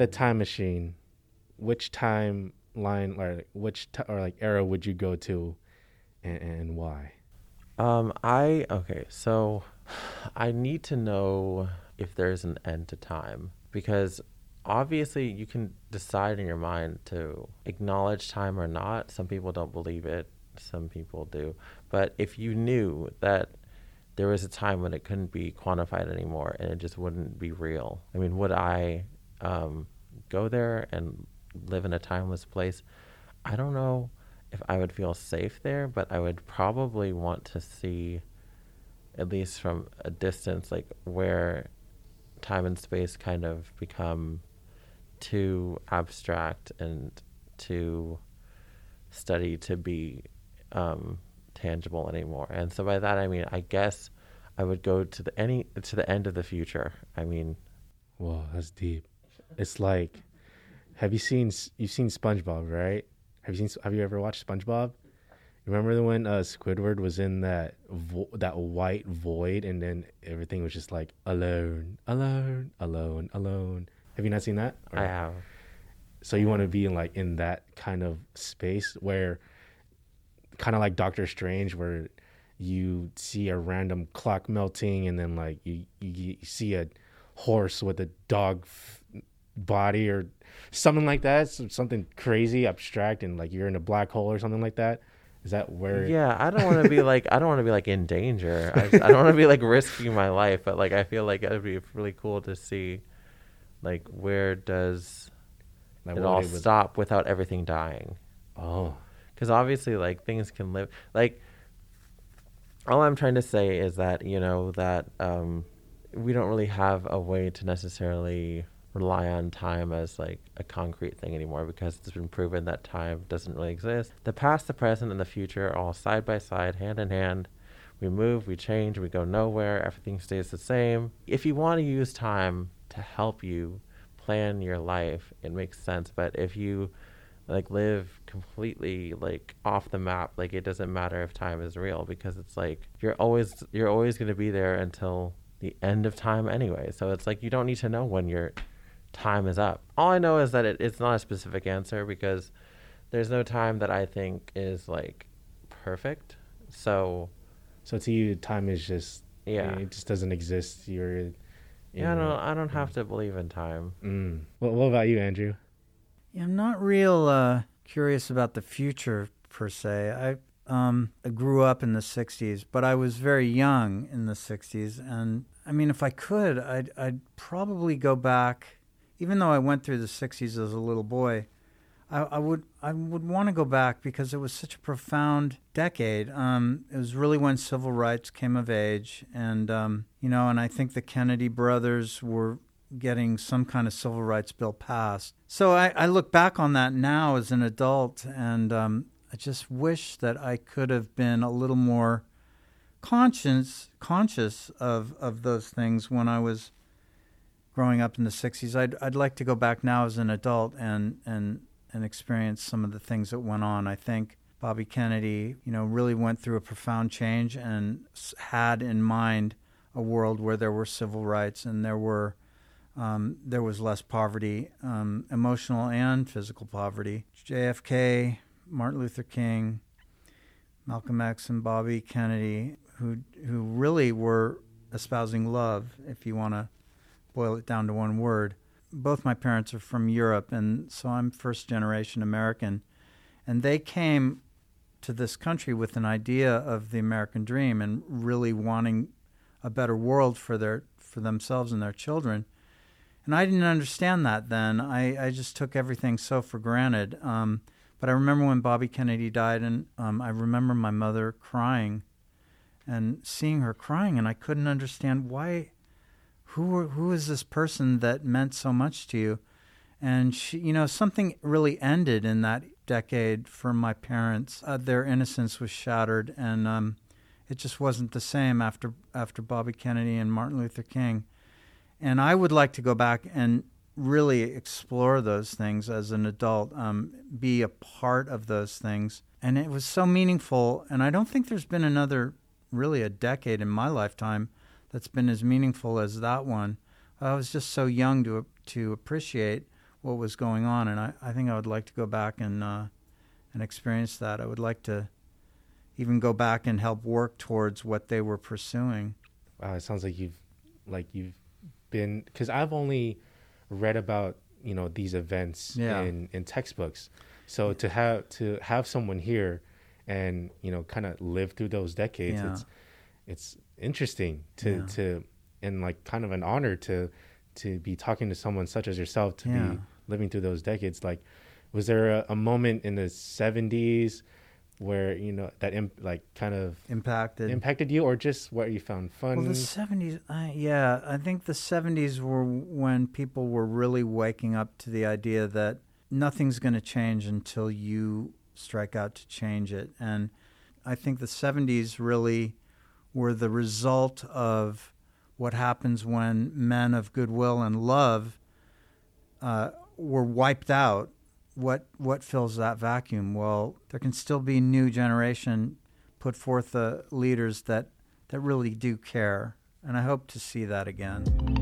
had a time machine, which timeline or which t- or like era would you go to, and, and why? Um, I okay, so I need to know if there's an end to time because obviously you can decide in your mind to acknowledge time or not. Some people don't believe it, some people do. But if you knew that there was a time when it couldn't be quantified anymore and it just wouldn't be real, I mean, would I um, go there and live in a timeless place? I don't know if I would feel safe there, but I would probably want to see, at least from a distance, like where time and space kind of become too abstract and too study to be um, tangible anymore. And so by that I mean I guess I would go to the any to the end of the future. I mean, whoa, that's deep. It's like, have you seen you've seen SpongeBob, right? Have you seen? Have you ever watched SpongeBob? Remember when uh, Squidward was in that vo- that white void, and then everything was just like alone, alone, alone, alone. Have you not seen that? Or, I have. So you want to be in like in that kind of space where, kind of like Doctor Strange, where you see a random clock melting, and then like you you, you see a horse with a dog f- body or something like that. something crazy, abstract, and like you're in a black hole or something like that. Is that where? Yeah, I don't want to be like I don't want to be like in danger. I, I don't want to be like risking my life, but like I feel like it would be really cool to see, like where does like it all stop without everything dying? Oh, because obviously like things can live like. All I'm trying to say is that you know that um, we don't really have a way to necessarily rely on time as like a concrete thing anymore because it's been proven that time doesn't really exist. The past, the present, and the future are all side by side, hand in hand. We move, we change, we go nowhere, everything stays the same. If you want to use time to help you plan your life, it makes sense. But if you like live completely like off the map, like it doesn't matter if time is real because it's like you're always you're always gonna be there until the end of time anyway. So it's like you don't need to know when you're time is up. All I know is that it, it's not a specific answer because there's no time that I think is like perfect. So, so to you, time is just yeah, it just doesn't exist. You're yeah, I don't I don't have to believe in time. Mm. What, what about you, Andrew? Yeah, I'm not real uh, curious about the future per se. I um, I grew up in the '60s, but I was very young in the '60s, and I mean, if I could, I'd I'd probably go back even though I went through the 60s as a little boy, I, I would I would want to go back because it was such a profound decade. Um, it was really when civil rights came of age, and um, you know, and I think the Kennedy brothers were getting some kind of civil rights bill passed. So I, I look back on that now as an adult, and um, I just wish that I could have been a little more conscious conscious of of those things when I was growing up in the 60s. I'd, I'd like to go back now as an adult and, and, and experience some of the things that went on. I think Bobby Kennedy, you know, really went through a profound change and had in mind a world where there were civil rights and there were um, there was less poverty, um, emotional and physical poverty. JFK, Martin Luther King, Malcolm X, and Bobby Kennedy, who who really were espousing love, if you want to boil it down to one word. Both my parents are from Europe, and so I'm first generation American. And they came to this country with an idea of the American dream and really wanting a better world for their for themselves and their children. And I didn't understand that then. I, I just took everything so for granted. Um, but I remember when Bobby Kennedy died, and um, I remember my mother crying and seeing her crying, and I couldn't understand why who who is this person that meant so much to you? And she, you know, something really ended in that decade for my parents. Uh, their innocence was shattered, and um, it just wasn't the same after after Bobby Kennedy and Martin Luther King. And I would like to go back and really explore those things as an adult, um, be a part of those things. And it was so meaningful. And I don't think there's been another, really, a decade in my lifetime that's been as meaningful as that one. I was just so young to to appreciate what was going on, and I, I think I would like to go back and uh, and experience that. I would like to even go back and help work towards what they were pursuing. Wow, it sounds like you've like you've been because I've only read about you know these events Yeah. in in textbooks. So to have to have someone here and you know kind of live through those decades, Yeah. it's it's interesting to Yeah. to and like kind of an honor to to be talking to someone such as yourself to Yeah. be living through those decades. Like, was there a, a moment in the '70s where you know that imp, like kind of Impacted. impacted you, or just what you found fun? Well, the seventies, uh, yeah, I think the seventies were when people were really waking up to the idea that nothing's going to change until you strike out to change it, and I think the seventies really were the result of what happens when men of goodwill and love uh, were wiped out. What what fills that vacuum? Well, there can still be new generation put forth the leaders that that really do care, and I hope to see that again.